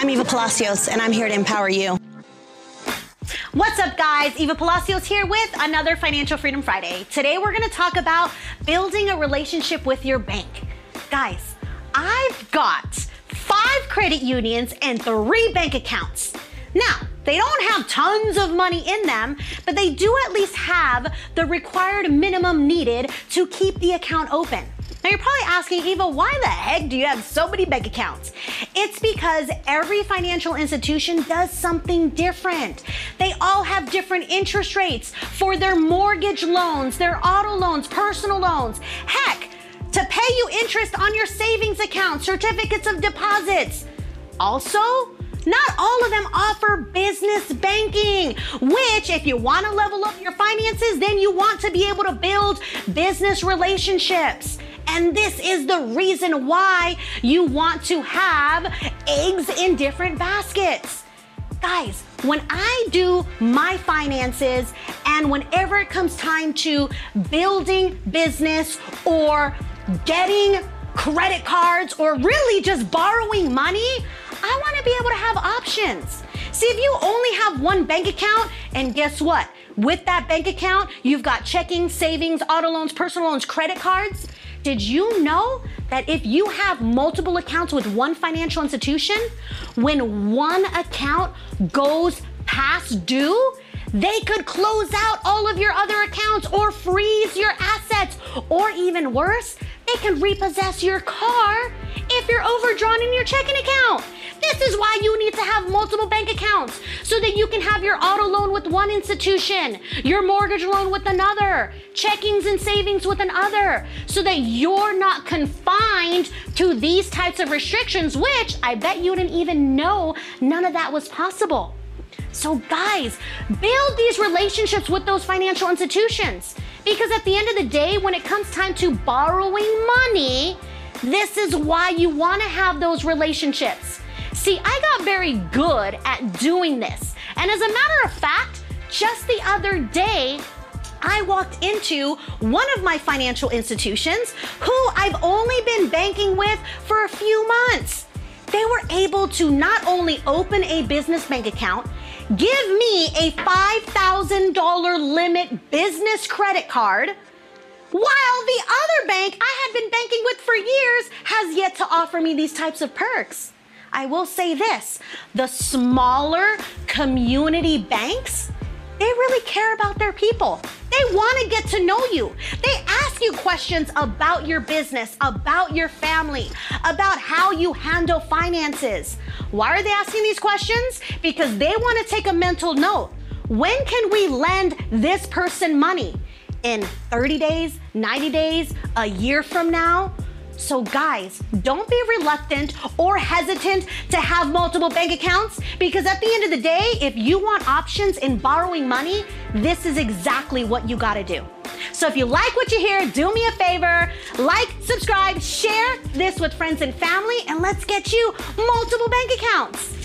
I'm Eva Palacios, and I'm here to empower you. What's up, guys? Eva Palacios here with another Financial Freedom Friday. Today, we're going to talk about building a relationship with your bank. Guys, I've got five credit unions and three bank accounts. Now, they don't have tons of money in them, but they do at least have the required minimum needed to keep the account open. Now you're probably asking, Eva, why the heck do you have so many bank accounts? It's because every financial institution does something different. They all have different interest rates for their mortgage loans, their auto loans, personal loans. Heck, to pay you interest on your savings account, certificates of deposits. Also, not all of them offer business banking, which, if you want to level up your finances, then you want to be able to build business relationships. And this is the reason why you want to have eggs in different baskets. Guys, when I do my finances and whenever it comes time to building business or getting credit cards or really just borrowing money, I want to be able to have options. See, if you only have one bank account, and guess what? With that bank account, you've got checking, savings, auto loans, personal loans, credit cards. Did you know that if you have multiple accounts with one financial institution, when one account goes past due, they could close out all of your other accounts or freeze your assets, or even worse, they can repossess your car if you're overdrawn in your checking account. This is why you need to have multiple bank accounts so that you can have your auto loan with one institution, your mortgage loan with another, checkings and savings with another, so that you're not confined to these types of restrictions, which I bet you didn't even know none of that was possible. So, guys, build these relationships with those financial institutions. Because at the end of the day, when it comes time to borrowing money, this is why you want to have those relationships. See, I got very good at doing this. And as a matter of fact, just the other day, I walked into one of my financial institutions who I've only been banking with for a few months. They were able to not only open a business bank account, give me a $5,000 limit business credit card, while the other bank I had been banking with for years has yet to offer me these types of perks. I will say this the smaller community banks, they really care about their people. They want to get to know you. They ask you questions about your business, about your family, about how you handle finances. Why are they asking these questions? Because they want to take a mental note. When can we lend this person money? In 30 days, 90 days, a year from now? So, guys, don't be reluctant or hesitant to have multiple bank accounts because at the end of the day, if you want options in borrowing money, this is exactly what you got to do. So, if you like what you hear, do me a favor like, subscribe, share this with friends and family, and let's get you multiple bank accounts.